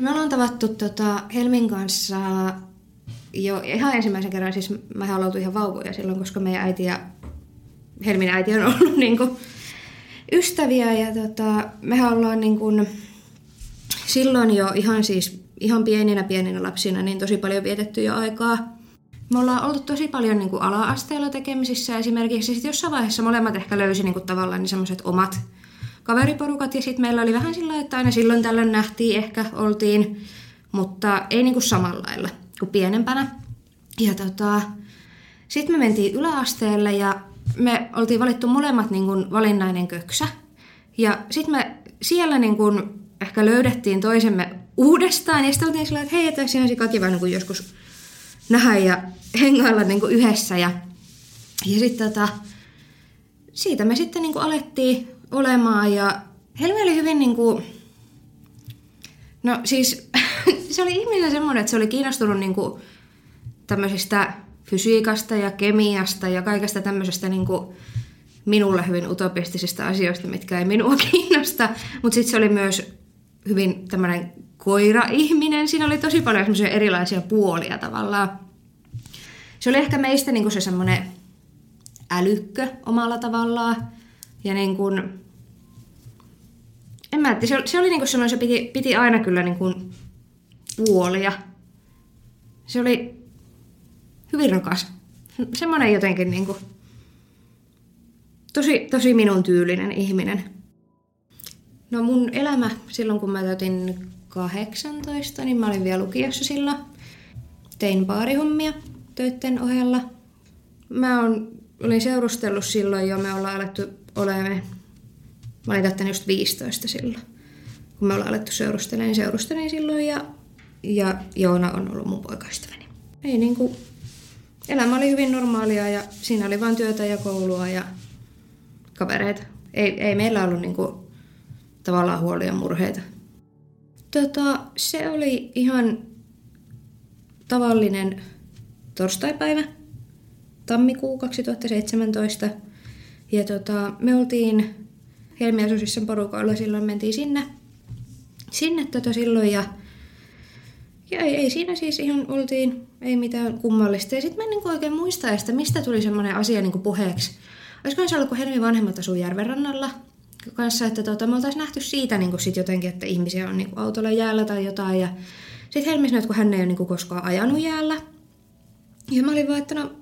Me ollaan tavattu tota Helmin kanssa jo ihan ensimmäisen kerran, siis mä ollaan ihan vauvoja silloin, koska meidän äiti ja Helmin äiti on ollut niinku ystäviä ja tota, mehän ollaan niinku silloin jo ihan siis ihan pieninä pieninä lapsina niin tosi paljon vietetty jo aikaa. Me ollaan oltu tosi paljon niin kuin ala-asteella tekemisissä esimerkiksi. Sitten jossain vaiheessa molemmat ehkä löysi niin kuin tavallaan niin semmoiset omat kaveriporukat ja sitten meillä oli vähän sillä että aina silloin tällöin nähtiin, ehkä oltiin, mutta ei niinku samalla lailla kuin pienempänä. Ja tota, sitten me mentiin yläasteelle ja me oltiin valittu molemmat niinku valinnainen köksä. Ja sitten me siellä niinku ehkä löydettiin toisemme uudestaan ja sitten oltiin sillä että hei, että olisi ihan kiva niin joskus nähdä ja hengailla niin yhdessä. Ja, ja sitten tota, siitä me sitten niin alettiin olemaan ja Helmi oli hyvin niin kuin, no siis se oli ihminen semmoinen, että se oli kiinnostunut niin kuin tämmöisistä fysiikasta ja kemiasta ja kaikesta tämmöisestä niin kuin minulle hyvin utopistisista asioista, mitkä ei minua kiinnosta, mutta sitten se oli myös hyvin tämmöinen koira-ihminen. Siinä oli tosi paljon semmoisia erilaisia puolia tavallaan. Se oli ehkä meistä niin kuin se semmoinen älykkö omalla tavallaan. Ja niin kuin, en mä, se, se oli niin kuin semmoinen, se piti, piti aina kyllä niin kuin puolia. Se oli hyvin rakas. Semmoinen jotenkin niin kuin, tosi, tosi minun tyylinen ihminen. No mun elämä silloin, kun mä täytin 18, niin mä olin vielä lukiossa silloin. Tein baarihommia töiden ohella. Mä on, olin seurustellut silloin jo, me ollaan alettu olemme, mä olin täyttänyt just 15 silloin. Kun me ollaan alettu seurustelemaan, niin seurustelin silloin ja, ja Joona on ollut mun poikaystäväni. Ei niinku, elämä oli hyvin normaalia ja siinä oli vain työtä ja koulua ja kavereita. Ei, ei meillä ollut niinku tavallaan huolia murheita. Tota, se oli ihan tavallinen torstaipäivä, tammikuu 2017. Ja tota, me oltiin Helmiasusissa porukoilla silloin, mentiin sinne, sinne tota silloin ja, ja ei, ei, siinä siis ihan oltiin, ei mitään kummallista. Ja sitten mä en niin oikein muista, että mistä tuli semmoinen asia niin puheeksi. Olisiko se ollut, kun Helmi vanhemmat asuu Järvenrannalla kanssa, että tota, me oltaisiin nähty siitä niin sit jotenkin, että ihmisiä on niin autolla jäällä tai jotain. Ja sitten Helmi sanoi, että kun hän ei ole niin koskaan ajanut jäällä. Ja mä olin vaan, että no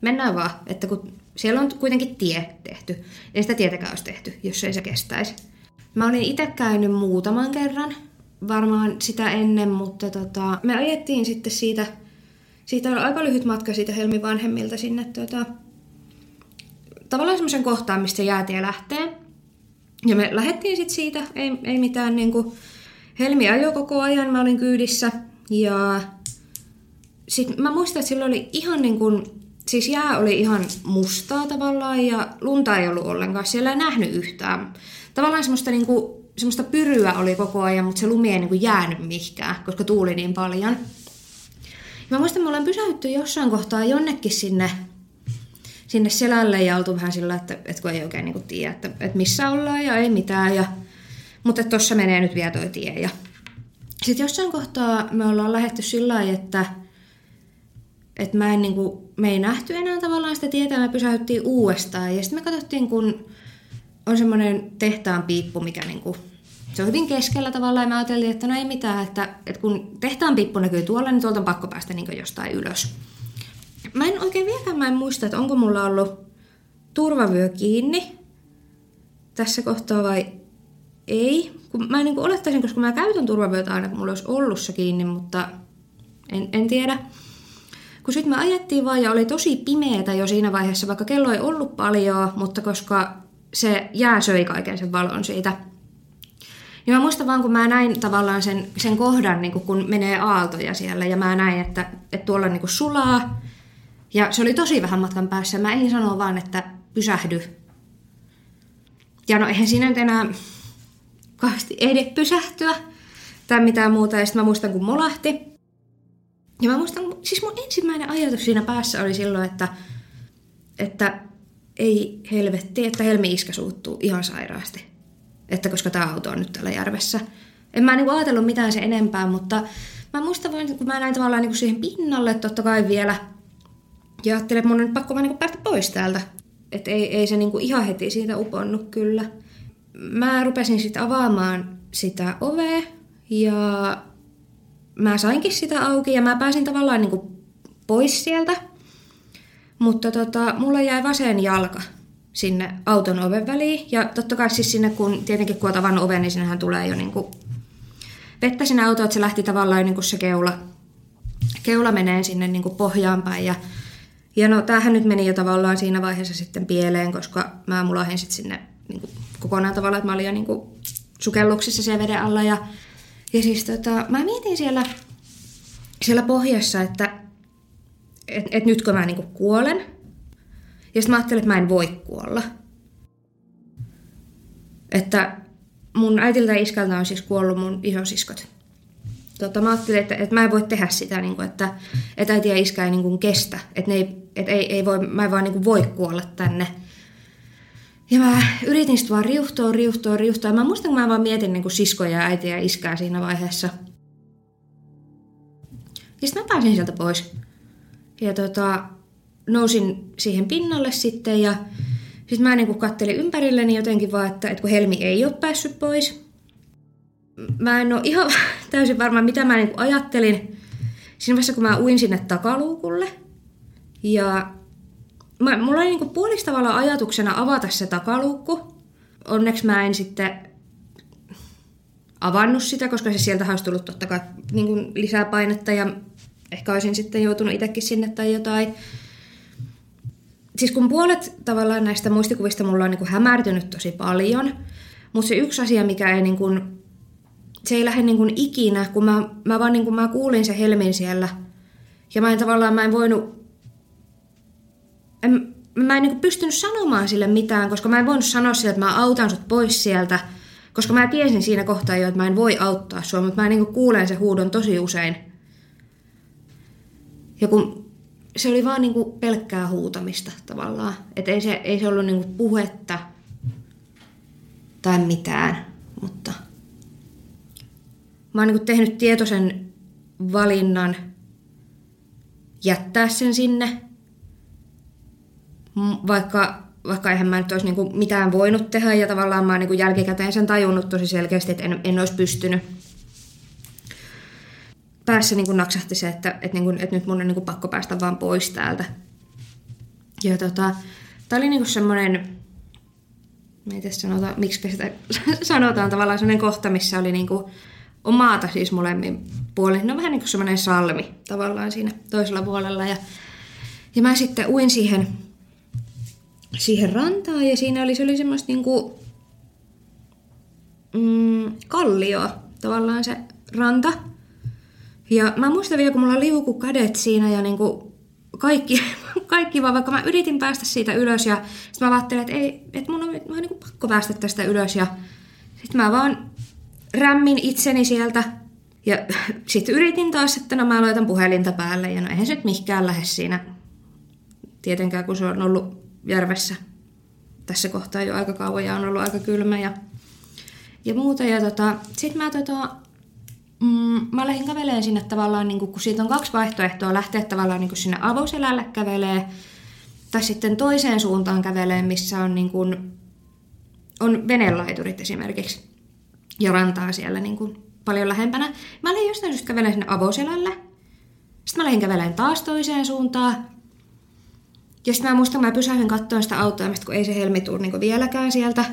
mennään vaan, että kun siellä on kuitenkin tie tehty. Ei sitä tietäkään olisi tehty, jos ei se kestäisi. Mä olin itse käynyt muutaman kerran, varmaan sitä ennen, mutta tota, me ajettiin sitten siitä, siitä on aika lyhyt matka siitä Helmin vanhemmilta sinne tota, tavallaan semmoisen kohtaan, mistä se jäätie lähtee. Ja me lähdettiin sitten siitä, ei, ei mitään niin kuin, Helmi ajoi koko ajan, mä olin kyydissä ja sitten mä muistan, että silloin oli ihan niin kuin siis jää oli ihan mustaa tavallaan ja lunta ei ollut ollenkaan. Siellä ei nähnyt yhtään. Tavallaan semmoista, niin kuin, semmoista pyryä oli koko ajan, mutta se lumi ei niin kuin jäänyt mihinkään, koska tuuli niin paljon. Ja mä muistan, me ollaan pysähdytty jossain kohtaa jonnekin sinne, sinne selälle ja oltu vähän sillä, että, että kun ei oikein niin kuin tiedä, että, että missä ollaan ja ei mitään. Ja, mutta tuossa menee nyt vielä toi tie. Ja sitten jossain kohtaa me ollaan lähetty sillä lailla, että että mä en, niin kuin, me ei nähty enää tavallaan sitä tietä, me pysäyttiin uudestaan. Ja sitten me katsottiin, kun on semmoinen tehtaan piippu, mikä niin kuin, se on hyvin keskellä tavallaan, ja me ajattelin, että no ei mitään, että, että kun tehtaan piippu näkyy tuolla, niin tuolta on pakko päästä niin jostain ylös. Mä en oikein vieläkään mä en muista, että onko mulla ollut turvavyö kiinni tässä kohtaa vai ei. Kun mä niin olettaisin, koska mä käytän turvavyötä aina, kun mulla olisi ollut se kiinni, mutta en, en tiedä. Kun sitten me ajettiin vaan ja oli tosi pimeätä jo siinä vaiheessa, vaikka kello ei ollut paljon, mutta koska se jää söi kaiken sen valon siitä. Ja mä muistan vaan, kun mä näin tavallaan sen, sen kohdan, niin kun menee aaltoja siellä, ja mä näin, että, että tuolla niin sulaa. Ja se oli tosi vähän matkan päässä. Mä en sano vaan, että pysähdy. Ja no eihän siinä nyt enää kauheasti ehdi pysähtyä tai mitään muuta. Ja sitten mä muistan, kun molahti. Ja mä muistan, siis mun ensimmäinen ajatus siinä päässä oli silloin, että, että ei helvetti, että Helmi iskä suuttuu ihan sairaasti. Että koska tämä auto on nyt täällä järvessä. En mä niinku ajatellut mitään se enempää, mutta mä muistan vaan, kun mä näin tavallaan niinku siihen pinnalle totta kai vielä. Ja ajattelin, että mun on nyt pakko niinku päästä pois täältä. Että ei, ei se niinku ihan heti siitä uponnut kyllä. Mä rupesin sitten avaamaan sitä ovea ja mä sainkin sitä auki ja mä pääsin tavallaan niinku pois sieltä. Mutta tota, mulla jäi vasen jalka sinne auton oven väliin. Ja totta kai siis sinne, kun tietenkin kun olet oven, niin sinnehän tulee jo niinku vettä sinne autoon, että se lähti tavallaan niinku se keula, keula menee sinne niinku pohjaan päin. Ja, ja no tämähän nyt meni jo tavallaan siinä vaiheessa sitten pieleen, koska mä mulahin sitten sinne niinku kokonaan tavallaan, että mä olin jo niinku sukelluksissa siellä veden alla. Ja, ja siis tota, mä mietin siellä, siellä pohjassa, että että et nytkö mä niinku kuolen. Ja sitten mä ajattelin, että mä en voi kuolla. Että mun äitiltä ja iskältä on siis kuollut mun isosiskot. Tota, mä ajattelin, että, että mä en voi tehdä sitä, niin kuin, että, että äiti ja iskä ei niin kuin, kestä. Että, ne ei, että ei, ei voi, mä en vaan niin kuin, voi kuolla tänne. Ja mä yritin sitten vaan riuhtoa, riuhtoa, riuhtoa. Mä muistan, kun mä vaan mietin niin siskoja ja äitiä ja iskää siinä vaiheessa. Ja sitten mä pääsin sieltä pois. Ja tota, nousin siihen pinnalle sitten ja sitten mä niin kattelin ympärilleni jotenkin vaan, että, että kun Helmi ei ole päässyt pois. Mä en ole ihan täysin varma, mitä mä niin ajattelin siinä vaiheessa, kun mä uin sinne takaluukulle. Ja mä, mulla oli niin puolistavalla ajatuksena avata se takaluukku. Onneksi mä en sitten avannut sitä, koska se sieltä olisi tullut totta kai niin lisää painetta ja ehkä olisin sitten joutunut itsekin sinne tai jotain. Siis kun puolet tavallaan näistä muistikuvista mulla on niin kuin hämärtynyt tosi paljon, mutta se yksi asia, mikä ei niin kuin, se ei lähde niin kuin ikinä, kun mä, mä vaan niin kuin mä kuulin se Helmin siellä. Ja mä en tavallaan, mä en voinut, en, mä en niin kuin pystynyt sanomaan sille mitään, koska mä en voinut sanoa sille, että mä autan sut pois sieltä, koska mä tiesin siinä kohtaa jo, että mä en voi auttaa sua, mutta mä niin kuin kuulen se huudon tosi usein. Ja kun se oli vaan niinku pelkkää huutamista tavallaan. Että ei se, ei se ollut niinku puhetta tai mitään, mutta mä oon niinku tehnyt tietoisen valinnan jättää sen sinne, vaikka, vaikka eihän mä nyt olisi niinku mitään voinut tehdä ja tavallaan mä oon niinku jälkikäteen sen tajunnut tosi selkeästi, että en, en olisi pystynyt päässä niin kuin naksahti se, että, että, niin kuin, että nyt mun on niin kuin pakko päästä vaan pois täältä. Ja tota, tää oli niin semmoinen, sanotaan, miksi sitä sanotaan, tavallaan semmoinen kohta, missä oli niin kuin, on maata siis molemmin puolin. No vähän niin kuin semmoinen salmi tavallaan siinä toisella puolella. Ja, ja mä sitten uin siihen, siihen rantaan ja siinä oli, se oli semmoista niin kuin, mm, kallio tavallaan se ranta. Ja mä muistan vielä, kun mulla liuku kädet siinä ja niinku kaikki, kaikki vaan, vaikka mä yritin päästä siitä ylös ja sitten mä ajattelin, että, ei, että mun on vähän niinku pakko päästä tästä ylös ja sitten mä vaan rämmin itseni sieltä ja sitten yritin taas, että no mä laitan puhelinta päälle ja no eihän se nyt mihinkään lähde siinä tietenkään, kun se on ollut järvessä tässä kohtaa jo aika kauan ja on ollut aika kylmä ja, ja muuta. Ja tota, sitten mä tota, Mm, mä lähdin kävelemään sinne tavallaan, niin kun, kun siitä on kaksi vaihtoehtoa, lähteä tavallaan niin sinne avoselälle kävelee, tai sitten toiseen suuntaan kävelee, missä on, niin kun, on venelaiturit esimerkiksi, ja rantaa siellä niin kun, paljon lähempänä. Mä lähdin jostain syystä kävelemään sinne avoselälle, sitten mä lähdin kävelemään taas toiseen suuntaan, ja sitten mä muistan, mä pysähdyin katsomaan sitä autoa, kun ei se helmi tule niin vieläkään sieltä.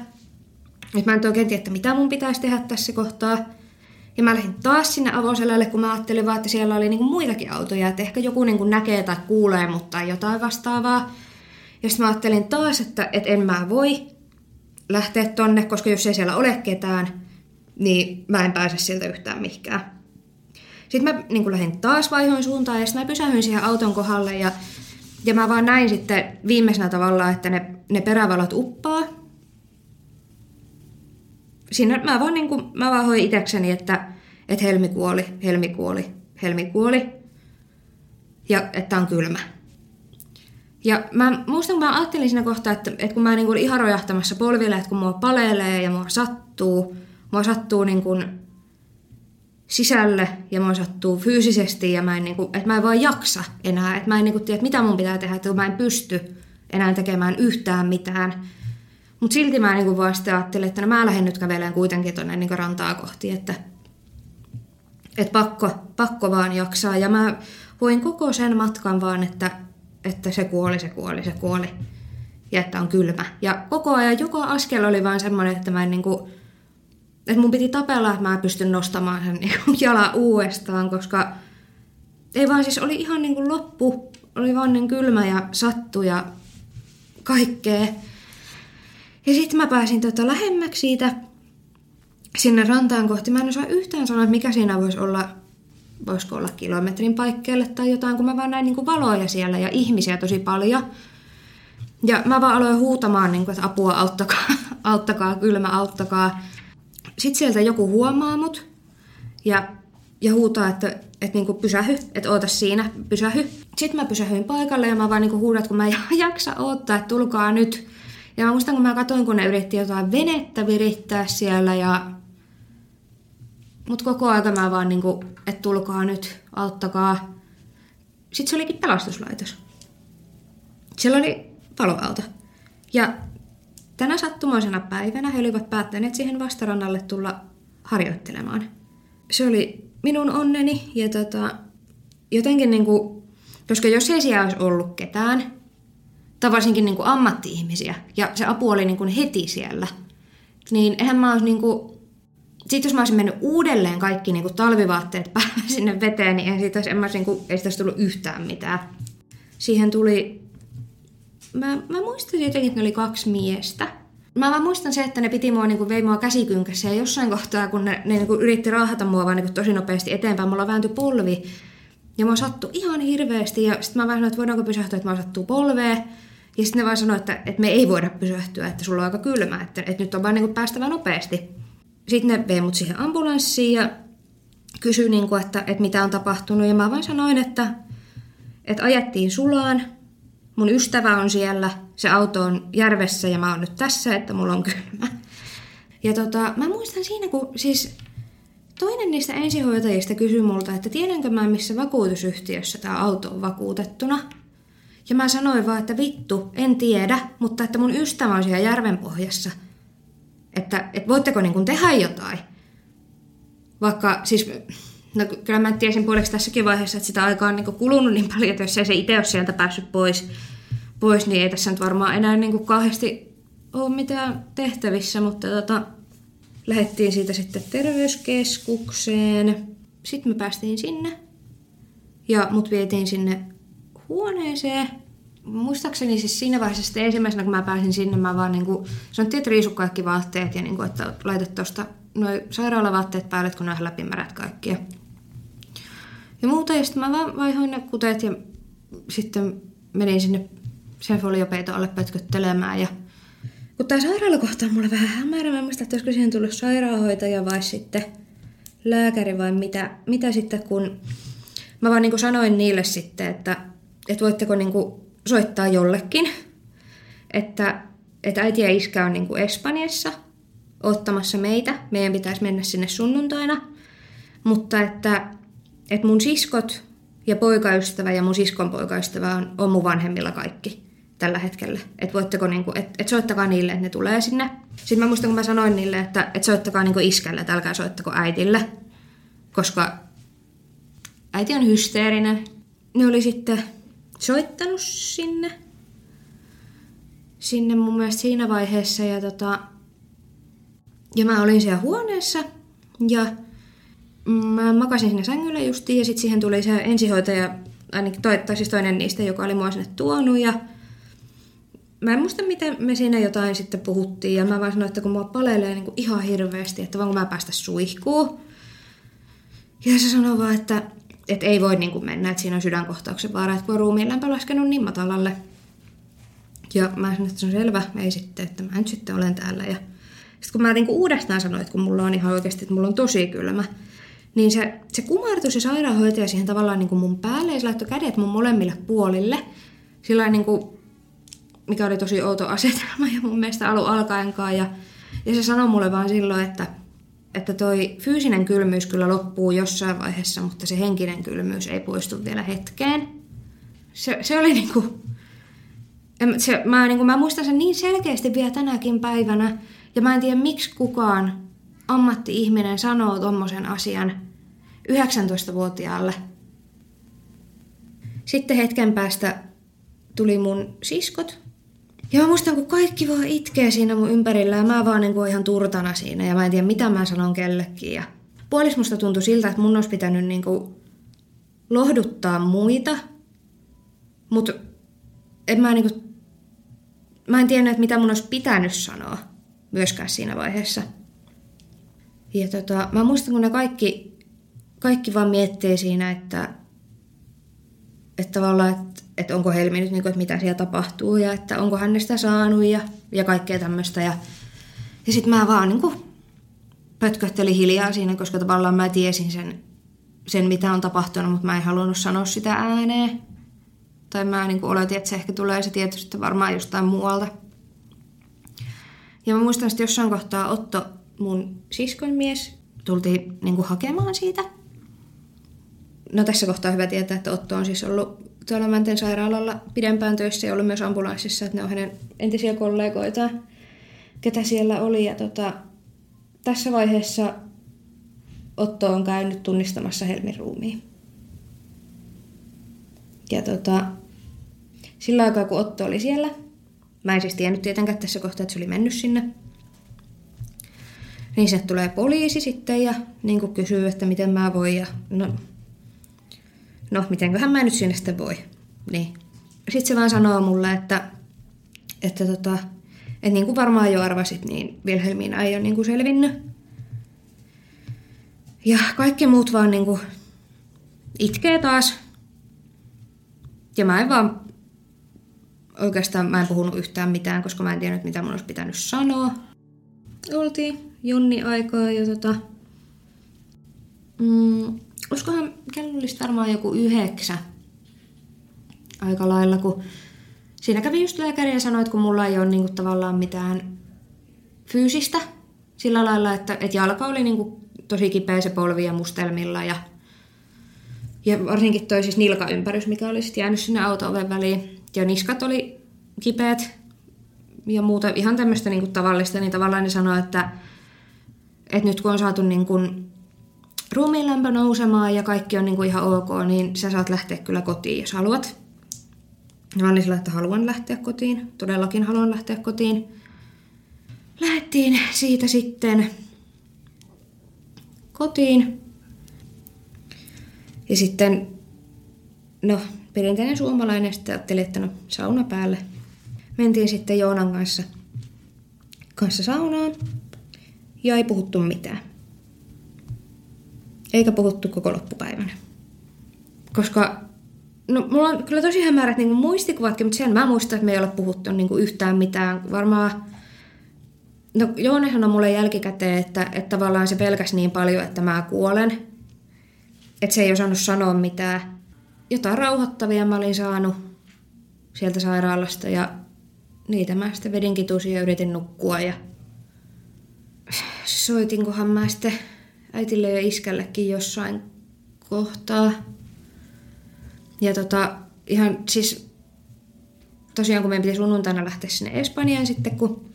Et mä en oikein tiedä, että mitä mun pitäisi tehdä tässä kohtaa. Ja mä lähdin taas sinne avoselälle, kun mä ajattelin vaan, että siellä oli niinku muitakin autoja, että ehkä joku niinku näkee tai kuulee mut tai jotain vastaavaa. Ja sitten mä ajattelin taas, että, että en mä voi lähteä tonne, koska jos ei siellä ole ketään, niin mä en pääse sieltä yhtään mihinkään. Sitten mä niin lähdin taas vaihoin suuntaan ja sitten mä pysähdyin siihen auton kohdalle ja, ja mä vaan näin sitten viimeisenä tavalla, että ne, ne perävalot uppaa. Siinä mä vaan, niin kuin, mä vaan hoin itekseni, että, että helmi kuoli, helmi kuoli, helmi kuoli ja että on kylmä. Ja mä muistan, kun mä ajattelin siinä kohtaa, että, että kun mä niin kuin ihan rojahtamassa polville, että kun mua palelee ja mua sattuu, mua sattuu niin kuin sisälle ja mua sattuu fyysisesti ja mä en, niin kuin, että mä en vaan jaksa enää. Että mä en niin kuin tiedä, mitä mun pitää tehdä, että mä en pysty enää tekemään yhtään mitään. Mutta silti mä niin kuin vaan sitten ajattelin, että no mä lähden nyt kävelemään kuitenkin tuonne niin rantaa kohti, että, että pakko, pakko vaan jaksaa. Ja mä voin koko sen matkan vaan, että, että se kuoli, se kuoli, se kuoli. Ja että on kylmä. Ja koko ajan joka askel oli vaan semmoinen, että mä en niin kuin, että mun piti tapella, että mä pystyn nostamaan sen niin jalan uudestaan, koska ei vaan siis oli ihan niin kuin loppu, oli vaan niin kylmä ja sattu ja kaikkea. Ja sitten mä pääsin tota lähemmäksi siitä sinne rantaan kohti. Mä en osaa yhtään sanoa, että mikä siinä voisi olla, voisiko olla kilometrin paikkeelle tai jotain, kun mä vaan näin niin kuin valoja siellä ja ihmisiä tosi paljon. Ja mä vaan aloin huutamaan, niin kuin, että apua, auttakaa, auttakaa, kylmä, auttakaa. Sitten sieltä joku huomaa mut ja, ja huutaa, että, että niinku pysähy, että oota siinä, pysähy. Sitten mä pysähyin paikalle ja mä vaan niinku huudan, että kun mä en jaksa odottaa, että tulkaa nyt. Ja mä muistan, kun mä katsoin, kun ne yritti jotain venettä virittää siellä ja... Mut koko aika mä vaan niinku, että tulkaa nyt, auttakaa. Sitten se olikin pelastuslaitos. Siellä oli paloauto. Ja Tänä sattumoisena päivänä he olivat päättäneet siihen vastarannalle tulla harjoittelemaan. Se oli minun onneni ja tota, jotenkin niin kuin, koska jos ei siellä olisi ollut ketään, tai varsinkin niin kuin ammatti-ihmisiä, ja se apu oli niin kuin heti siellä, niin eihän mä olisi niin kuin, sitten jos mä olisin mennyt uudelleen kaikki niin kuin talvivaatteet päälle sinne veteen, niin ei siitä olisi, en mä olisi, niin kuin, ei siitä olisi tullut yhtään mitään. Siihen tuli mä, mä muistan jotenkin, että ne oli kaksi miestä. Mä vaan muistan se, että ne piti mua, niin vei mua käsikynkässä ja jossain kohtaa, kun ne, ne niin yritti raahata mua vaan niin tosi nopeasti eteenpäin, mulla vääntyi polvi. Ja mua sattui ihan hirveästi ja sitten mä vaan sanoin, että voidaanko pysähtyä, että mä sattuu polveen. Ja sitten ne vaan sanoi, että, että me ei voida pysähtyä, että sulla on aika kylmä, että, että nyt on vaan niin päästävä nopeasti. Sitten ne vei mut siihen ambulanssiin ja kysyi, niin kuin, että, että mitä on tapahtunut. Ja mä vaan sanoin, että, että ajettiin sulaan mun ystävä on siellä, se auto on järvessä ja mä oon nyt tässä, että mulla on kylmä. Ja tota, mä muistan siinä, kun siis toinen niistä ensihoitajista kysyi multa, että tiedänkö mä missä vakuutusyhtiössä tämä auto on vakuutettuna. Ja mä sanoin vaan, että vittu, en tiedä, mutta että mun ystävä on siellä järven pohjassa. Että, että voitteko niin tehdä jotain. Vaikka siis, no kyllä mä tiesin puoleksi tässäkin vaiheessa, että sitä aikaa on niin kulunut niin paljon, että jos ei se itse ole sieltä päässyt pois, pois, niin ei tässä nyt varmaan enää niin kauheasti ole mitään tehtävissä, mutta tota, lähdettiin siitä sitten terveyskeskukseen. Sitten me päästiin sinne ja mut vietiin sinne huoneeseen. Muistaakseni siis siinä vaiheessa sitten ensimmäisenä, kun mä pääsin sinne, mä vaan niin kuin, sanottiin, että riisu kaikki vaatteet ja niin kuin, että laitat tuosta noin sairaalavaatteet päälle, kun on läpimärät kaikkia. Ja muuta, ja sitten mä vaan vaihoin ne kuteet ja sitten menin sinne sen foliopeiton alle pötköttelemään. Ja... Kun tämä sairaalakohta on mulle vähän hämärä, mä muistan, että olisiko siihen tullut sairaanhoitaja vai sitten lääkäri vai mitä, mitä sitten, kun mä vaan niin sanoin niille sitten, että, että voitteko niin soittaa jollekin, että, että äiti ja iskä on niin Espanjassa ottamassa meitä, meidän pitäisi mennä sinne sunnuntaina, mutta että, että mun siskot ja poikaystävä ja mun siskon poikaystävä on, on mun vanhemmilla kaikki tällä hetkellä. Että voitteko, niinku, et, et soittakaa niille, että ne tulee sinne. Sitten mä muistan, kun mä sanoin niille, että et soittakaa niinku iskelle, että älkää soittako äitille. Koska äiti on hysteerinen. Ne oli sitten soittanut sinne. Sinne mun mielestä siinä vaiheessa. Ja, tota, ja mä olin siellä huoneessa. Ja mä makasin sinne sängyllä justiin ja sitten siihen tuli se ensihoitaja, ainakin toi, tai siis toinen niistä, joka oli mua sinne tuonut ja mä en muista, miten me siinä jotain sitten puhuttiin ja mä vaan sanoin, että kun mua palelee niin kuin ihan hirveästi, että voinko mä päästä suihkuun. Ja se sanoi vaan, että, että ei voi niin kuin mennä, että siinä on sydänkohtauksen vaara, että kun on ruumiin lämpö laskenut niin matalalle. Ja mä sanoin, että se on selvä, ei sitten, että mä nyt sitten olen täällä. Ja sitten kun mä niin kuin uudestaan sanoin, että kun mulla on ihan oikeasti, että mulla on tosi kylmä, niin se, se kumartui se sairaanhoitaja siihen tavallaan niin kuin mun päälle ja se laittoi kädet mun molemmille puolille. Sillä niin kuin, mikä oli tosi outo asetelma ja mun mielestä alun alkaenkaan. Ja, ja se sanoi mulle vaan silloin, että, että toi fyysinen kylmyys kyllä loppuu jossain vaiheessa, mutta se henkinen kylmyys ei poistu vielä hetkeen. Se, se oli niin kuin, se, mä, niin kuin, mä muistan sen niin selkeästi vielä tänäkin päivänä, ja mä en tiedä miksi kukaan ammatti-ihminen sanoo tommosen asian 19-vuotiaalle. Sitten hetken päästä tuli mun siskot. Ja mä muistan, kun kaikki vaan itkee siinä mun ympärillä ja mä vaan niin kuin ihan turtana siinä ja mä en tiedä mitä mä sanon kellekin. Ja puolis musta tuntui siltä, että mun olisi pitänyt niin kuin lohduttaa muita, mutta en mä, niin kuin, mä en tiennyt, että mitä mun olisi pitänyt sanoa myöskään siinä vaiheessa. Ja tota, mä muistan, kun ne kaikki, kaikki vaan miettii siinä, että, että tavallaan, että, että onko Helmi nyt, niin kuin, että mitä siellä tapahtuu ja että onko hän sitä saanut ja, ja kaikkea tämmöistä. Ja, ja sitten mä vaan niin kuin, pötköttelin hiljaa siinä, koska tavallaan mä tiesin sen, sen, mitä on tapahtunut, mutta mä en halunnut sanoa sitä ääneen. Tai mä niin kuin oletin, että se ehkä tulee se tieto sitten varmaan jostain muualta. Ja mä muistan että jossain kohtaa Otto mun siskon mies tultiin niin kuin hakemaan siitä. No tässä kohtaa on hyvä tietää, että Otto on siis ollut tuolla Mänten sairaalalla pidempään töissä ja ollut myös ambulanssissa, että ne on hänen entisiä kollegoitaan, ketä siellä oli. Ja tota, tässä vaiheessa Otto on käynyt tunnistamassa Helmin ruumiin. Ja tota, sillä aikaa kun Otto oli siellä, mä en siis tiennyt tietenkään tässä kohtaa, että se oli mennyt sinne, niin se tulee poliisi sitten ja niin kuin kysyy, että miten mä voin ja no, no mitenköhän mä nyt sinne sitten voi. Niin. Sitten se vaan sanoo mulle, että, että, tota, että niin kuin varmaan jo arvasit, niin Wilhelmiina ei ole niin kuin selvinnyt. Ja kaikki muut vaan niin kuin itkee taas. Ja mä en vaan, oikeastaan mä en puhunut yhtään mitään, koska mä en tiennyt, mitä mun olisi pitänyt sanoa. Oltiin Jonni aikaa ja tota, mm, olisikohan kello olisi varmaan joku yhdeksä aika lailla, kun siinä kävi just lääkäri ja sanoi, että kun mulla ei ole niinku tavallaan mitään fyysistä sillä lailla, että, että jalka oli niinku tosi kipeä se polvi ja mustelmilla ja, ja varsinkin toi siis nilkaympärys, mikä oli sitten jäänyt sinne auto-oven väliin. Ja niskat oli kipeät ja muuta ihan tämmöistä niinku tavallista, niin tavallaan ne sanoi, että että nyt kun on saatu niin kuin ruumiinlämpö nousemaan ja kaikki on niin kuin ihan ok, niin sä saat lähteä kyllä kotiin, jos haluat. Mä olin sillä, että haluan lähteä kotiin. Todellakin haluan lähteä kotiin. Lähettiin siitä sitten kotiin. Ja sitten, no, perinteinen suomalainen sitten ajatteli, että no, sauna päälle. Mentiin sitten Joonan kanssa, kanssa saunaan ja ei puhuttu mitään. Eikä puhuttu koko loppupäivänä. Koska no, mulla on kyllä tosi hämärät niin muistikuvatkin, mutta sen mä muistan, että me ei ole puhuttu niin yhtään mitään. Varmaan No Joone sanoi mulle jälkikäteen, että, että tavallaan se pelkäs niin paljon, että mä kuolen. Että se ei osannut sanoa mitään. Jotain rauhoittavia mä olin saanut sieltä sairaalasta ja niitä mä sitten vedin kitusia ja yritin nukkua ja soitinkohan mä sitten äitille ja iskällekin jossain kohtaa. Ja tota, ihan siis tosiaan kun meidän piti sunnuntaina lähteä sinne Espanjaan sitten kun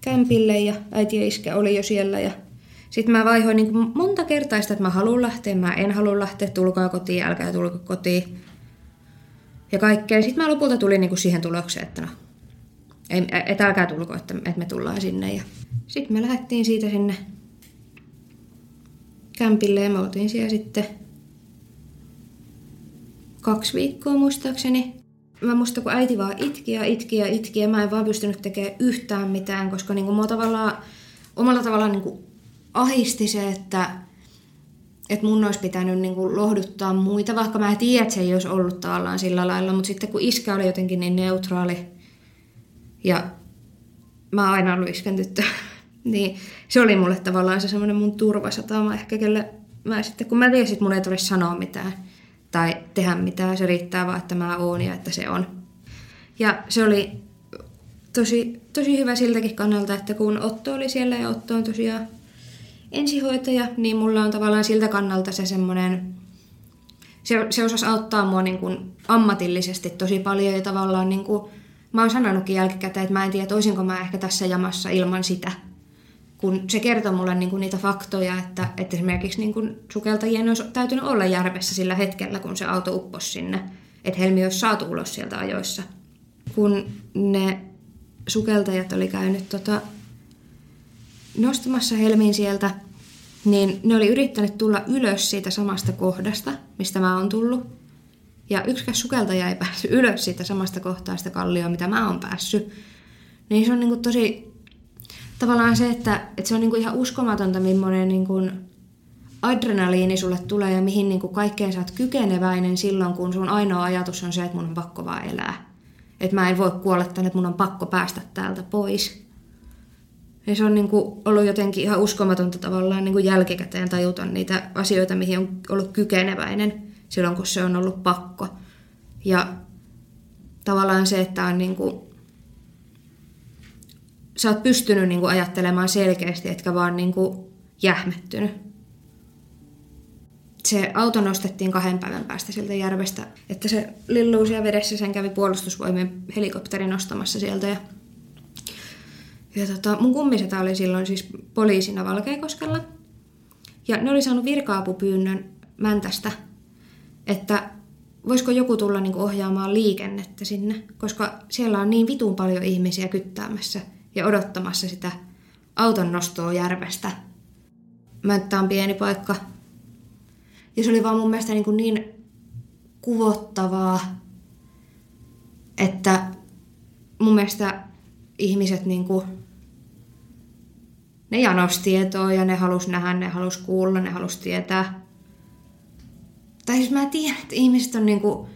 kämpille ja äiti ja iskä oli jo siellä ja sitten mä vaihoin niin monta kertaa sitä, että mä haluan lähteä, mä en halua lähteä, tulkaa kotiin, älkää tulko kotiin. Ja kaikkea. Sitten mä lopulta tulin niin siihen tulokseen, että no, ei, et älkää tulko, että, että me tullaan sinne. Ja sitten me lähdettiin siitä sinne kämpille ja me oltiin siellä sitten kaksi viikkoa muistaakseni. Mä muista, kun äiti vaan itki ja itki ja itki ja mä en vaan pystynyt tekemään yhtään mitään, koska niin kuin mua tavallaan, omalla tavallaan niin kuin ahisti se, että, että mun olisi pitänyt niin kuin lohduttaa muita, vaikka mä tiedän, että se ei olisi ollut tavallaan sillä lailla, mutta sitten kun iskä oli jotenkin niin neutraali ja mä oon aina ollut iskän tyttö, niin se oli mulle tavallaan se semmoinen mun turvasatama ehkä, kelle mä sitten, kun mä tiesin, että mun ei tarvitse sanoa mitään tai tehdä mitään, se riittää vaan, että mä oon ja että se on. Ja se oli tosi, tosi hyvä siltäkin kannalta, että kun Otto oli siellä ja Otto on tosiaan ensihoitaja, niin mulla on tavallaan siltä kannalta se semmoinen, se, se osasi auttaa mua niin kuin ammatillisesti tosi paljon ja tavallaan niin kuin, mä oon sanonutkin jälkikäteen, että mä en tiedä, olisinko mä ehkä tässä jamassa ilman sitä. Kun se kertoo mulle niin kuin niitä faktoja, että, että esimerkiksi niin kuin sukeltajien olisi täytynyt olla järvessä sillä hetkellä, kun se auto upposi sinne. Että Helmi olisi saatu ulos sieltä ajoissa. Kun ne sukeltajat oli käynyt tota, nostamassa Helmiin sieltä, niin ne oli yrittänyt tulla ylös siitä samasta kohdasta, mistä mä oon tullut. Ja yksikään sukeltaja ei päässyt ylös siitä samasta kohtaa sitä kallioa, mitä mä oon päässyt. Niin se on niinku tosi... Tavallaan se, että, että se on niinku ihan uskomatonta, millainen niinku adrenaliini sulle tulee ja mihin niinku kaikkeen sä oot kykeneväinen silloin, kun sun ainoa ajatus on se, että mun on pakko vaan elää. Että mä en voi kuolla tänne, että mun on pakko päästä täältä pois. Ja se on niin kuin ollut jotenkin ihan uskomatonta tavallaan niin kuin jälkikäteen tajuta niitä asioita, mihin on ollut kykeneväinen silloin, kun se on ollut pakko. Ja tavallaan se, että on niin kuin, sä oot pystynyt niin kuin ajattelemaan selkeästi, etkä vaan niin kuin jähmettynyt. Se auto nostettiin kahden päivän päästä sieltä järvestä, että se lilluu siellä vedessä, sen kävi puolustusvoimien helikopteri nostamassa sieltä ja ja tota, mun kummisetä oli silloin siis poliisina Valkeakoskella. Ja ne oli saanut virka-apupyynnön Mäntästä, että voisiko joku tulla niin ohjaamaan liikennettä sinne, koska siellä on niin vitun paljon ihmisiä kyttäämässä ja odottamassa sitä auton nostoa järvestä. Mänttä on pieni paikka. Ja se oli vaan mun mielestä niin, niin kuvottavaa, että mun mielestä ihmiset niin kuin, ne janos tietoa ja ne halus nähdä, ne halus kuulla, ne halus tietää. Tai siis mä tiedän, että ihmiset on niin kuin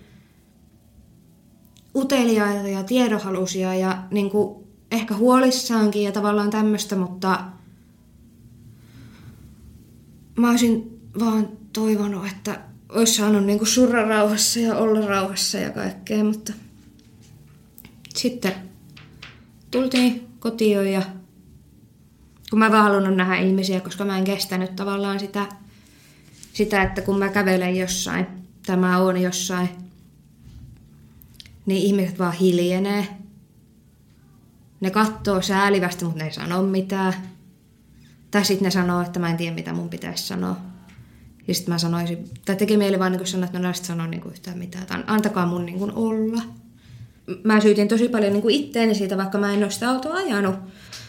uteliaita ja tiedonhalusia ja niin kuin ehkä huolissaankin ja tavallaan tämmöistä, mutta mä olisin vaan toivonut, että olisi saanut niin kuin surra rauhassa ja olla rauhassa ja kaikkea, mutta sitten tultiin kotiin ja kun mä vaan halunnut nähdä ihmisiä, koska mä en kestänyt tavallaan sitä, sitä että kun mä kävelen jossain, tämä on jossain, niin ihmiset vaan hiljenee. Ne katsoo säälivästi, mutta ne ei sano mitään. Tai sitten ne sanoo, että mä en tiedä, mitä mun pitäisi sanoa. Ja sitten mä sanoisin, tai teki mieli vaan niin sanoa, että no näistä sanoo niin yhtään mitään. Tai antakaa mun niin olla mä syytin tosi paljon niin itteeni siitä, vaikka mä en ole sitä autoa ajanut.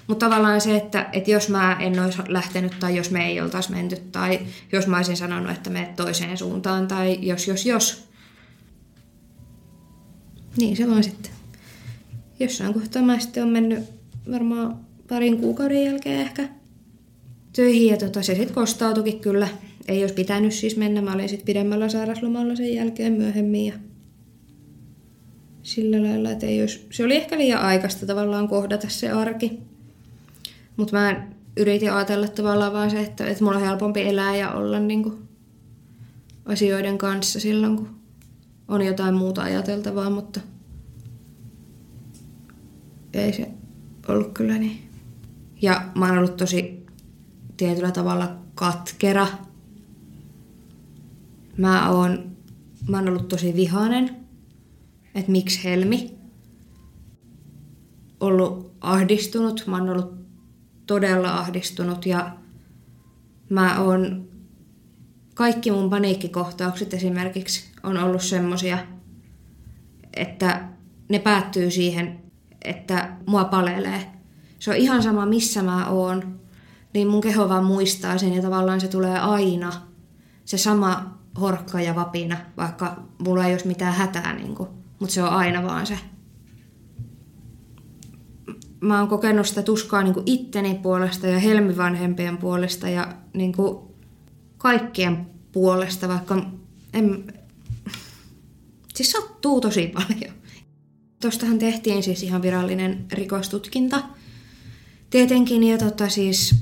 Mutta tavallaan se, että, että jos mä en olisi lähtenyt tai jos me ei oltaisi menty tai jos mä olisin sanonut, että menet toiseen suuntaan tai jos, jos, jos. Niin se vaan sitten. Jossain kohtaa mä sitten on mennyt varmaan parin kuukauden jälkeen ehkä töihin ja tota, se sitten kostautukin kyllä. Ei olisi pitänyt siis mennä, mä olin sitten pidemmällä sairaslomalla sen jälkeen myöhemmin ja sillä lailla, että ei olisi, se oli ehkä liian aikaista tavallaan kohdata se arki. Mutta mä yritin ajatella tavallaan vaan se, että, että mulla on helpompi elää ja olla niin kuin asioiden kanssa silloin, kun on jotain muuta ajateltavaa, mutta ei se ollut kyllä niin. Ja mä oon ollut tosi tietyllä tavalla katkera. Mä oon, mä oon ollut tosi vihainen että miksi Helmi. Ollut ahdistunut, mä oon ollut todella ahdistunut ja mä oon, kaikki mun paniikkikohtaukset esimerkiksi on ollut semmosia, että ne päättyy siihen, että mua palelee. Se on ihan sama, missä mä oon, niin mun keho vaan muistaa sen ja tavallaan se tulee aina se sama horkka ja vapina, vaikka mulla ei olisi mitään hätää, niin kuin, mutta se on aina vaan se. Mä oon kokenut sitä tuskaa niin kuin itteni puolesta ja helmivanhempien puolesta ja niin kuin kaikkien puolesta, vaikka en... Siis sattuu tosi paljon. Tuostahan tehtiin siis ihan virallinen rikostutkinta. Tietenkin, ja tota siis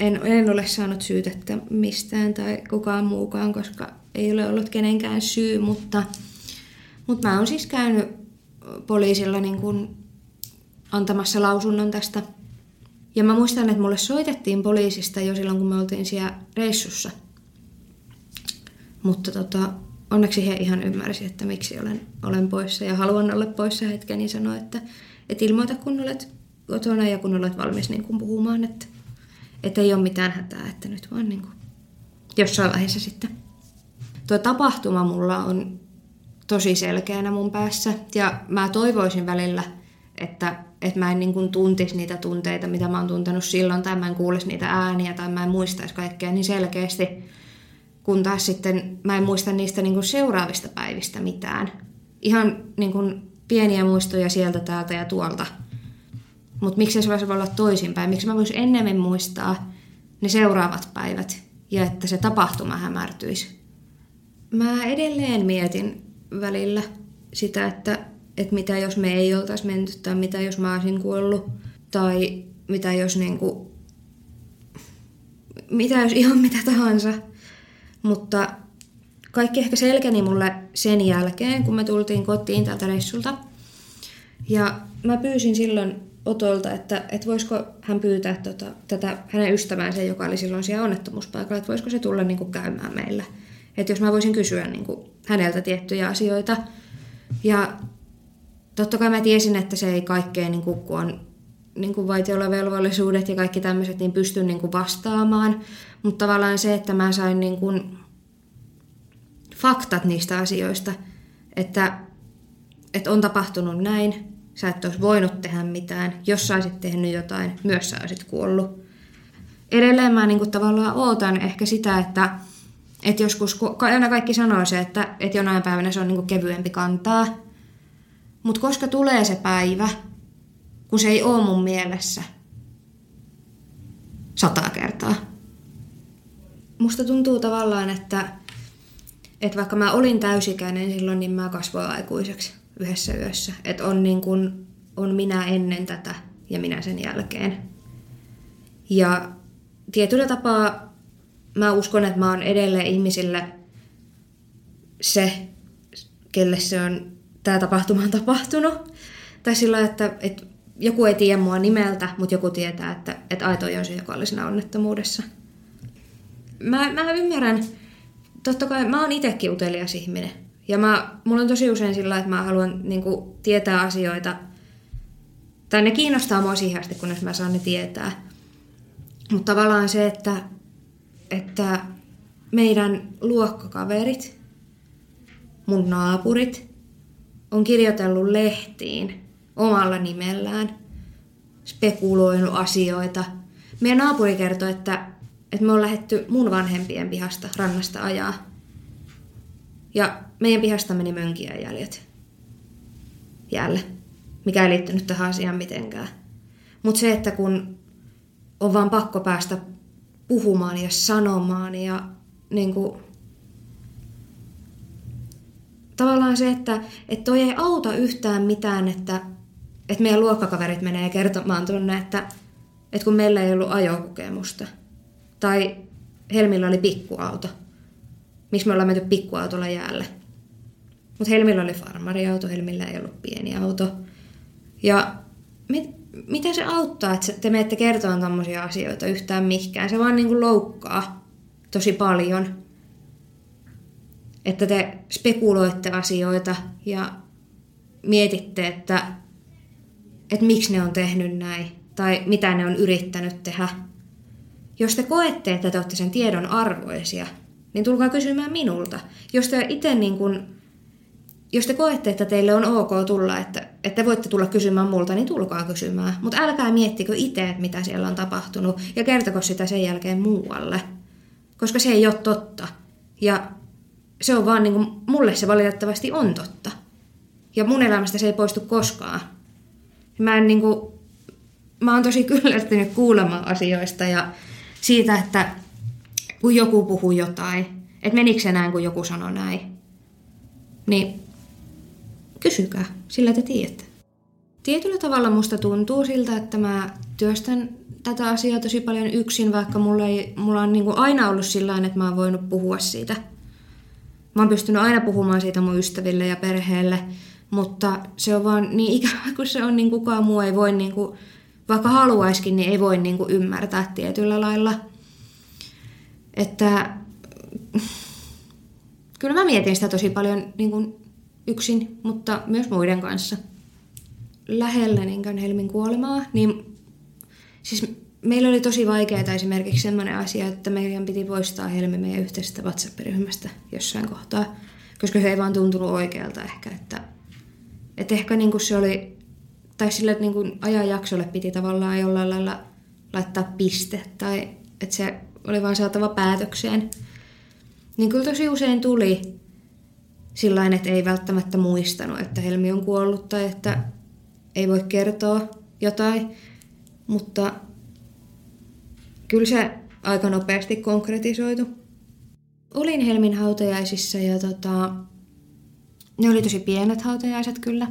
en, en ole saanut syytettä mistään tai kukaan muukaan, koska ei ole ollut kenenkään syy, mutta, mutta mä oon siis käynyt poliisilla niin kuin antamassa lausunnon tästä. Ja mä muistan, että mulle soitettiin poliisista jo silloin, kun me oltiin siellä reissussa. Mutta tota, onneksi he ihan ymmärsi, että miksi olen, olen poissa ja haluan olla poissa hetken, niin sanoi, että, että ilmoita kun olet kotona ja kun olet valmis niin kuin puhumaan, että, että ei ole mitään hätää, että nyt vaan niin kuin jossain vaiheessa sitten. Tuo tapahtuma mulla on tosi selkeänä mun päässä ja mä toivoisin välillä, että, että mä en niin kuin tuntisi niitä tunteita, mitä mä oon tuntenut silloin, tai mä en kuulisi niitä ääniä, tai mä en muistaisi kaikkea niin selkeästi, kun taas sitten mä en muista niistä niin kuin seuraavista päivistä mitään. Ihan niin kuin pieniä muistoja sieltä, täältä ja tuolta. Mutta miksi se voisi olla toisinpäin? Miksi mä voisin ennemmin muistaa ne seuraavat päivät ja että se tapahtuma hämärtyisi? Mä edelleen mietin välillä sitä, että, että mitä jos me ei oltaisi menty tai mitä jos mä olisin kuollut tai mitä jos niinku, mitä jos ihan mitä tahansa. Mutta kaikki ehkä selkeni mulle sen jälkeen, kun me tultiin kotiin tältä reissulta. Ja mä pyysin silloin Otolta, että, että voisiko hän pyytää tota, tätä hänen ystäväänsä, joka oli silloin siellä onnettomuuspaikalla, että voisiko se tulla niin kuin käymään meillä. Että jos mä voisin kysyä niin kuin häneltä tiettyjä asioita. Ja totta kai mä tiesin, että se ei kaikkeen, niin kuin, kun on niin kuin velvollisuudet ja kaikki tämmöiset, niin pystyn niin kuin vastaamaan. Mutta tavallaan se, että mä sain niin kuin faktat niistä asioista, että, että on tapahtunut näin, sä et olisi voinut tehdä mitään, jos sä olisit tehnyt jotain, myös sä olisit kuollut. Edelleen mä niin kuin tavallaan ootan ehkä sitä, että, että joskus, aina kaikki sanoo se, että, että jonain päivänä se on niin kuin kevyempi kantaa, mutta koska tulee se päivä, kun se ei ole mun mielessä sata kertaa. Musta tuntuu tavallaan, että, että vaikka mä olin täysikäinen silloin, niin mä kasvoin aikuiseksi yhdessä yössä. Että on, niin kun, on minä ennen tätä ja minä sen jälkeen. Ja tietyllä tapaa mä uskon, että mä oon edelleen ihmisille se, kelle se on tämä tapahtuma on tapahtunut. Tai sillä että, että joku ei tiedä mua nimeltä, mutta joku tietää, että, että Aito on se, joka oli siinä onnettomuudessa. Mä, mä ymmärrän, totta kai mä oon itsekin utelias ihminen. Ja mä, mulla on tosi usein sillä, että mä haluan niin kuin, tietää asioita, tai ne kiinnostaa mua siihen asti, kunnes mä saan ne tietää. Mutta tavallaan se, että, että meidän luokkakaverit, mun naapurit, on kirjoitellut lehtiin omalla nimellään, spekuloinut asioita. Meidän naapuri kertoi, että, että me on lähetty mun vanhempien pihasta rannasta ajaa. Ja meidän pihasta meni mönkiä jäljet jäälle, mikä ei liittynyt tähän asiaan mitenkään. Mutta se, että kun on vaan pakko päästä puhumaan ja sanomaan ja niin kuin, tavallaan se, että, että toi ei auta yhtään mitään, että, että meidän luokkakaverit menee kertomaan tuonne, että, että kun meillä ei ollut ajokokemusta tai Helmillä oli pikkuauto, miksi me ollaan menty pikkuautolla jäälle. Mutta Helmillä oli farmariauto, Helmillä ei ollut pieni auto. Ja mit, mitä se auttaa, että te menette kertomaan tämmöisiä asioita yhtään mihkään? Se vaan niin kuin loukkaa tosi paljon. Että te spekuloitte asioita ja mietitte, että, että miksi ne on tehnyt näin tai mitä ne on yrittänyt tehdä. Jos te koette, että te olette sen tiedon arvoisia, niin tulkaa kysymään minulta. Jos te itse niin kuin jos te koette, että teille on ok tulla, että, että te voitte tulla kysymään multa, niin tulkaa kysymään. Mutta älkää miettikö itse, mitä siellä on tapahtunut, ja kertoko sitä sen jälkeen muualle. Koska se ei ole totta. Ja se on vaan niin kuin, mulle se valitettavasti on totta. Ja mun elämästä se ei poistu koskaan. Mä en niin kuin, mä oon tosi kyllästynyt kuulemaan asioista ja siitä, että kun joku puhuu jotain, että menikö se näin, kun joku sanoi näin. Niin kysykää, sillä te tiedätte. Tietyllä tavalla musta tuntuu siltä, että mä työstän tätä asiaa tosi paljon yksin, vaikka mulla, ei, mulla on niin aina ollut sillä että mä oon voinut puhua siitä. Mä oon pystynyt aina puhumaan siitä mun ystäville ja perheelle, mutta se on vaan niin ikävä, kun se on, niin kukaan muu ei voi, niin kuin, vaikka haluaiskin, niin ei voi niin kuin ymmärtää tietyllä lailla. Että kyllä mä mietin sitä tosi paljon niin kuin yksin, mutta myös muiden kanssa. Lähellä niin Helmin kuolemaa, niin siis meillä oli tosi vaikeaa esimerkiksi sellainen asia, että meidän piti poistaa Helmi meidän yhteisestä WhatsApp-ryhmästä jossain kohtaa, koska se ei vaan tuntunut oikealta ehkä, että, että ehkä niin kuin se oli, tai sille niin kuin ajanjaksolle piti tavallaan jollain lailla laittaa piste, tai että se oli vaan saatava päätökseen. Niin kyllä tosi usein tuli sillä että ei välttämättä muistanut, että Helmi on kuollut tai että ei voi kertoa jotain, mutta kyllä se aika nopeasti konkretisoitu. Olin Helmin hautajaisissa ja tota, ne oli tosi pienet hautajaiset kyllä.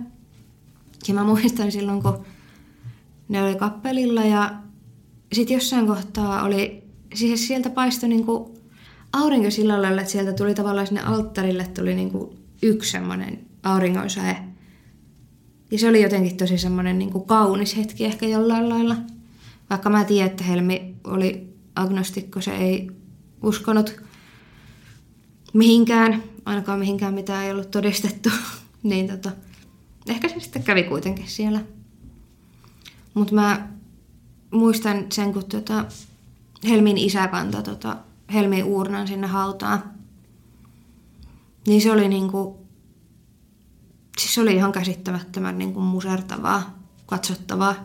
Ja mä muistan silloin, kun ne oli kappelilla ja sitten jossain kohtaa oli, siis sieltä paistoi niinku aurinko sillä lailla, että sieltä tuli tavallaan sinne alttarille tuli niinku yksi semmoinen auringonsäe. Ja se oli jotenkin tosi semmoinen niin kaunis hetki ehkä jollain lailla. Vaikka mä tiedän, että Helmi oli agnostikko, se ei uskonut mihinkään, ainakaan mihinkään mitä ei ollut todistettu. niin tota, ehkä se sitten kävi kuitenkin siellä. Mutta mä muistan sen, kun tota, Helmin isä kantoi tota, Helmin uurnan sinne hautaan. Niin se oli niinku, siis se oli ihan käsittämättömän niinku musertavaa, katsottavaa.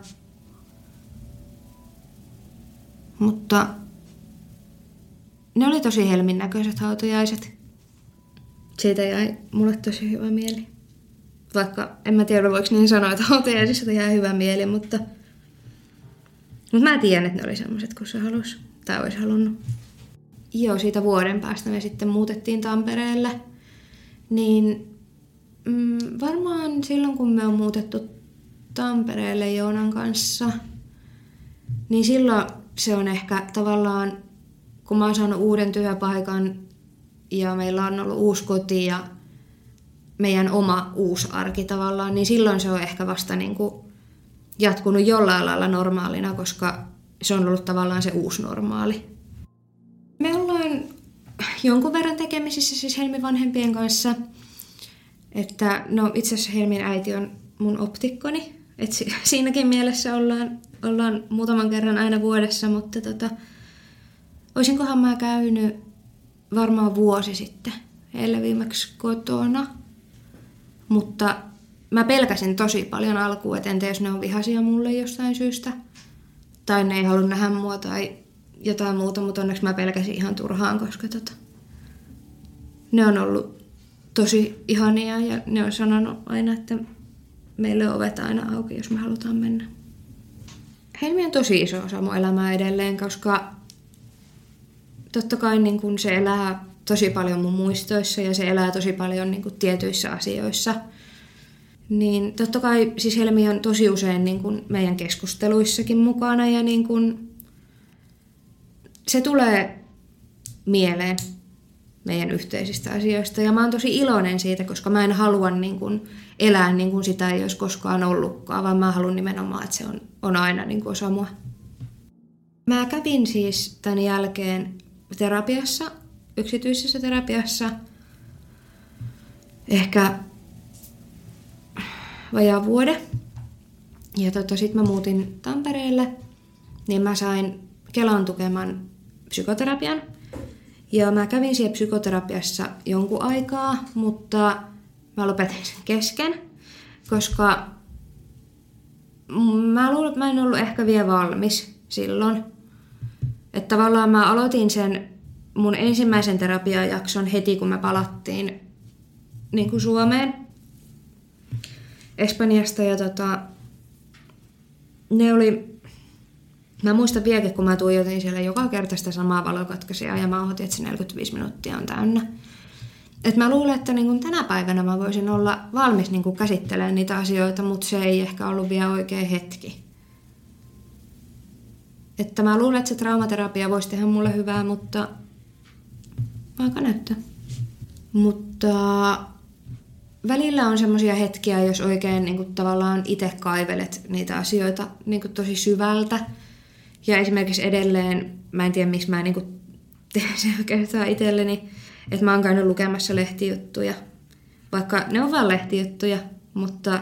Mutta ne oli tosi helmin näköiset hautajaiset. Siitä jäi mulle tosi hyvä mieli. Vaikka en mä tiedä, voiko niin sanoa, että hautajaisista jäi hyvä mieli, mutta... Mutta mä tiedän, että ne oli semmoiset, kun se halusi. Tai olisi halunnut. Joo, siitä vuoden päästä me sitten muutettiin Tampereelle – niin mm, varmaan silloin, kun me on muutettu Tampereelle Joonan kanssa, niin silloin se on ehkä tavallaan, kun mä oon saanut uuden työpaikan ja meillä on ollut uusi koti ja meidän oma uusi arki tavallaan, niin silloin se on ehkä vasta niin kuin jatkunut jollain lailla normaalina, koska se on ollut tavallaan se uusi normaali. Me ollaan jonkun verran tekemisissä siis Helmin vanhempien kanssa. Että no itse asiassa Helmin äiti on mun optikkoni. Et siinäkin mielessä ollaan, ollaan muutaman kerran aina vuodessa, mutta tota, olisinkohan mä käynyt varmaan vuosi sitten heille viimeksi kotona. Mutta mä pelkäsin tosi paljon alkuun, että entä jos ne on vihaisia mulle jostain syystä. Tai ne ei halua nähdä mua tai jotain muuta, mutta onneksi mä pelkäsin ihan turhaan, koska tota, ne on ollut tosi ihania ja ne on sanonut aina, että meille on ovet aina auki, jos me halutaan mennä. Helmi on tosi iso osa mun elämää edelleen, koska totta kai niin kun se elää tosi paljon mun muistoissa ja se elää tosi paljon niin kun tietyissä asioissa. Niin totta kai siis Helmi on tosi usein niin kun meidän keskusteluissakin mukana ja niin kun se tulee mieleen meidän yhteisistä asioista. Ja mä oon tosi iloinen siitä, koska mä en halua niin kuin elää niin kuin sitä ei olisi koskaan ollutkaan, vaan mä haluan nimenomaan, että se on, on aina niin kuin osa mua. Mä kävin siis tämän jälkeen terapiassa, yksityisessä terapiassa, ehkä vajaa vuode. Ja tota, sitten mä muutin Tampereelle, niin mä sain Kelan tukeman psykoterapian – ja mä kävin siellä psykoterapiassa jonkun aikaa, mutta mä lopetin sen kesken, koska mä luulen, että mä en ollut ehkä vielä valmis silloin. Että tavallaan mä aloitin sen mun ensimmäisen terapiajakson heti, kun me palattiin niin kuin Suomeen Espanjasta. Ja tota, ne oli, mä muistan vieläkin, kun mä tuijotin siellä joka kerta sitä samaa valokatkaisijaa ja mä otin, että se 45 minuuttia on täynnä. Et mä luulen, että niin tänä päivänä mä voisin olla valmis niin käsittelemään niitä asioita, mutta se ei ehkä ollut vielä oikea hetki. Että mä luulen, että se traumaterapia voisi tehdä mulle hyvää, mutta aika näyttää. Mutta välillä on semmoisia hetkiä, jos oikein niin tavallaan itse kaivelet niitä asioita niin tosi syvältä. Ja esimerkiksi edelleen, mä en tiedä miksi mä niin kuin, teen se oikeastaan itselleni, että mä oon käynyt lukemassa lehtijuttuja. Vaikka ne on vain lehtijuttuja, mutta,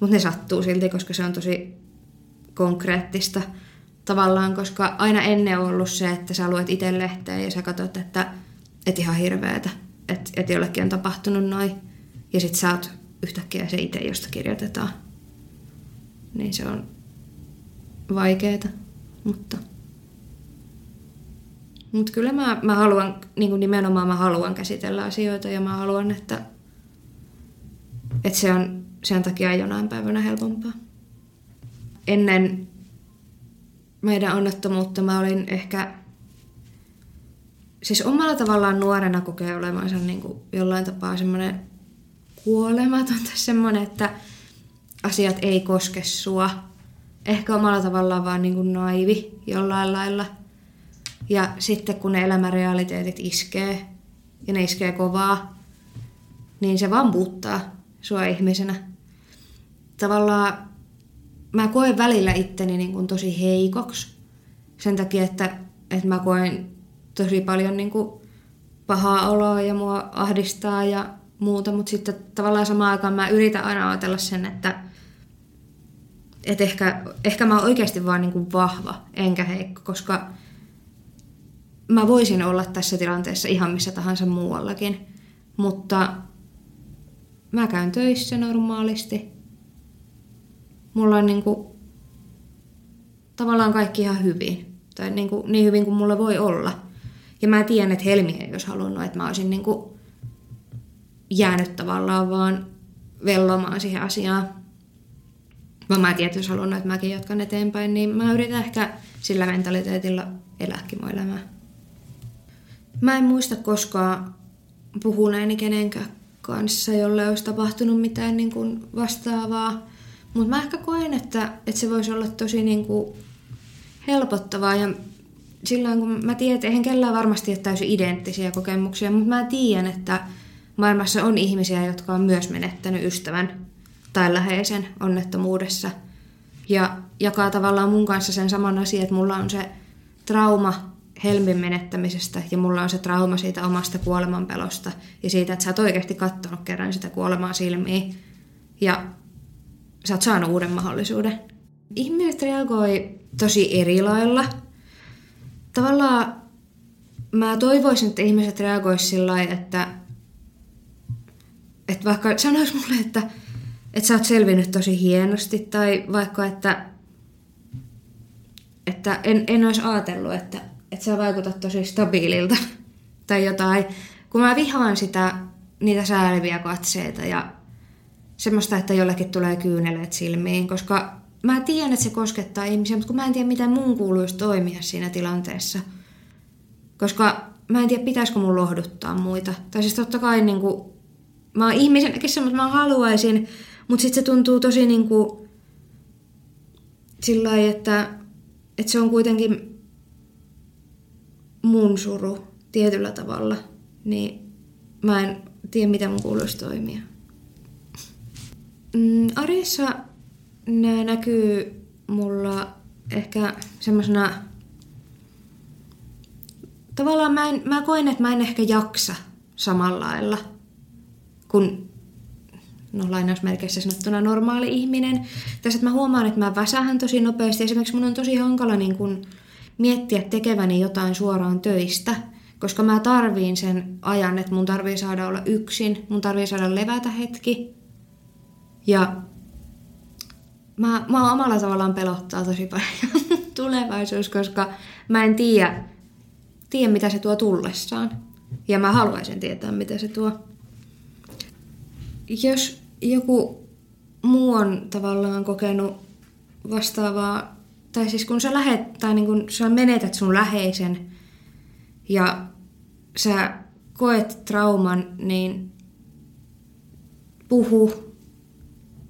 mutta ne sattuu silti, koska se on tosi konkreettista tavallaan, koska aina ennen on ollut se, että sä luet itse lehteen ja sä katsot, että et ihan hirveetä, että et jollekin on tapahtunut noin. Ja sit sä oot yhtäkkiä se itse, josta kirjoitetaan. Niin se on vaikeeta, mutta... Mutta kyllä mä, mä haluan, niin nimenomaan mä haluan käsitellä asioita ja mä haluan, että, että se on sen takia jonain päivänä helpompaa. Ennen meidän onnettomuutta mä olin ehkä, siis omalla tavallaan nuorena kokee olevansa niin kuin jollain tapaa semmoinen kuolematon tai semmoinen, että asiat ei koske sua. Ehkä omalla tavallaan vaan niin kuin naivi jollain lailla – ja sitten kun ne elämärealiteetit iskee, ja ne iskee kovaa, niin se vaan muuttaa sua ihmisenä. Tavallaan mä koen välillä itteni niin kuin tosi heikoksi sen takia, että, että mä koen tosi paljon niin kuin pahaa oloa ja mua ahdistaa ja muuta, mutta sitten tavallaan samaan aikaan mä yritän aina ajatella sen, että, että ehkä, ehkä mä oon oikeasti vaan niin kuin vahva enkä heikko, koska mä voisin olla tässä tilanteessa ihan missä tahansa muuallakin, mutta mä käyn töissä normaalisti. Mulla on niin kuin, tavallaan kaikki ihan hyvin, tai niin, kuin, niin hyvin kuin mulla voi olla. Ja mä tiedän, että Helmi ei olisi halunnut, että mä olisin niin kuin jäänyt tavallaan vaan vellomaan siihen asiaan. Vaan mä että jos halunnut, että mäkin jatkan eteenpäin, niin mä yritän ehkä sillä mentaliteetilla elääkin mun elämää. Mä en muista koskaan puhuneeni kenenkään kanssa, jolle olisi tapahtunut mitään niin kuin vastaavaa. Mutta mä ehkä koen, että, että se voisi olla tosi niin kuin helpottavaa ja silloin kun mä tiedän, että eihän kellään varmasti ole täysin identtisiä kokemuksia, mutta mä tiedän, että maailmassa on ihmisiä, jotka on myös menettänyt ystävän tai läheisen onnettomuudessa ja jakaa tavallaan mun kanssa sen saman asian, että mulla on se trauma helmin menettämisestä ja mulla on se trauma siitä omasta kuolemanpelosta ja siitä, että sä oot oikeasti katsonut kerran sitä kuolemaa silmiin ja sä oot saanut uuden mahdollisuuden. Ihmiset reagoi tosi eri lailla. Tavallaan mä toivoisin, että ihmiset reagoisivat sillä lailla, että, että vaikka sanois mulle, että, että sä oot selvinnyt tosi hienosti tai vaikka, että, että en, en olisi ajatellut, että että sä vaikutat tosi stabiililta tai jotain. Kun mä vihaan sitä, niitä sääliviä katseita ja semmoista, että jollekin tulee kyyneleet silmiin, koska mä tiedän, että se koskettaa ihmisiä, mutta kun mä en tiedä, miten mun kuuluisi toimia siinä tilanteessa. Koska mä en tiedä, pitäisikö mun lohduttaa muita. Tai siis totta kai niin kuin, mä oon ihmisenäkin semmoista, mä haluaisin, mutta sitten se tuntuu tosi niin kuin, sillä että, että se on kuitenkin mun suru tietyllä tavalla, niin mä en tiedä, mitä mun kuuluisi toimia. Mm, arjessa nämä näkyy mulla ehkä semmoisena... Tavallaan mä, en, mä koen, että mä en ehkä jaksa samalla lailla kuin no lainausmerkeissä sanottuna normaali ihminen. Tässä että mä huomaan, että mä väsähän tosi nopeasti. Esimerkiksi mun on tosi hankala niin kun miettiä tekeväni jotain suoraan töistä, koska mä tarviin sen ajan, että mun tarvii saada olla yksin, mun tarvii saada levätä hetki. Ja mä, mä omalla tavallaan pelottaa tosi paljon tulevaisuus, koska mä en tiedä, tiedä, mitä se tuo tullessaan. Ja mä haluaisin tietää, mitä se tuo. Jos joku muu on tavallaan kokenut vastaavaa, tai siis kun sä lähet, tai niin kun sä menetät sun läheisen ja sä koet trauman, niin puhu,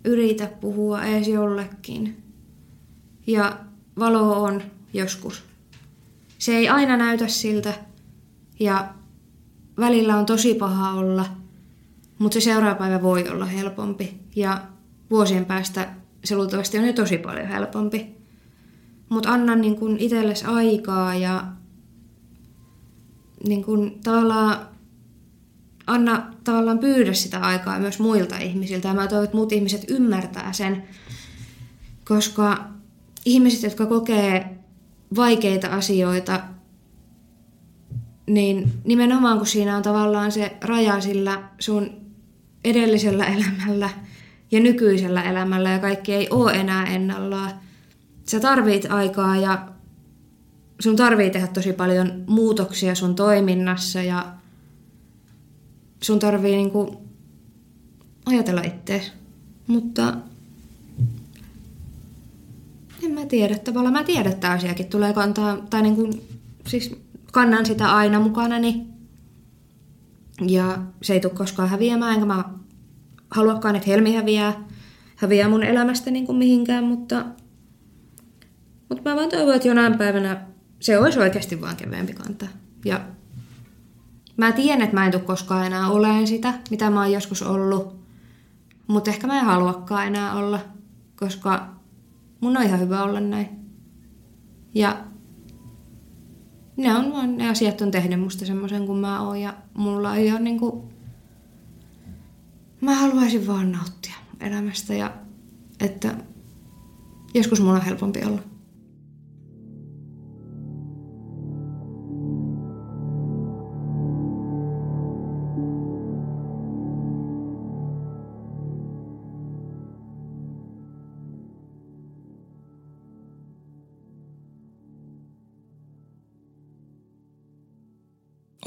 yritä puhua edes jollekin. Ja valo on joskus. Se ei aina näytä siltä ja välillä on tosi paha olla, mutta se seuraava päivä voi olla helpompi ja vuosien päästä se luultavasti on jo tosi paljon helpompi. Mutta anna niin kun itsellesi aikaa ja niin kun tavallaan anna tavallaan pyydä sitä aikaa myös muilta ihmisiltä. Ja mä toivon, että muut ihmiset ymmärtää sen, koska ihmiset, jotka kokee vaikeita asioita, niin nimenomaan kun siinä on tavallaan se raja sillä sun edellisellä elämällä ja nykyisellä elämällä ja kaikki ei ole enää ennallaan. Sä tarvit aikaa ja sun tarvii tehdä tosi paljon muutoksia sun toiminnassa ja sun tarvii niinku ajatella ittees. Mutta en mä tiedä. Tavallaan mä tiedän, että asiakin tulee kantaa, tai niin kuin, siis kannan sitä aina mukanani. Ja se ei tule koskaan häviämään, enkä mä haluakaan, että Helmi häviää, häviää mun elämästä niin kuin mihinkään, mutta, mutta mä vaan toivon, että jonain päivänä se olisi oikeasti vaan keveämpi kantaa. Ja mä tiedän, että mä en tule koskaan enää oleen sitä, mitä mä oon joskus ollut, mutta ehkä mä en haluakaan enää olla, koska mun on ihan hyvä olla näin. Ja ne on vaan, ne asiat on tehnyt musta semmoisen kuin mä oon ja mulla ei ole niinku, mä haluaisin vaan nauttia elämästä ja että joskus mun on helpompi olla.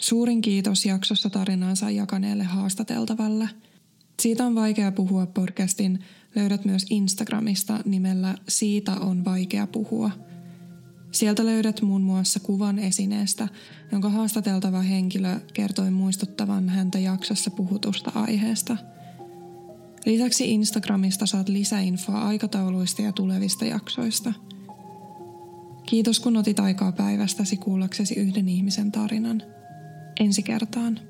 Suurin kiitos jaksossa tarinansa jakaneelle haastateltavalle. Siitä on vaikea puhua podcastin löydät myös Instagramista nimellä Siitä on vaikea puhua. Sieltä löydät muun muassa kuvan esineestä, jonka haastateltava henkilö kertoi muistuttavan häntä jaksossa puhutusta aiheesta. Lisäksi Instagramista saat lisäinfoa aikatauluista ja tulevista jaksoista. Kiitos kun otit aikaa päivästäsi kuullaksesi yhden ihmisen tarinan ensi kertaan.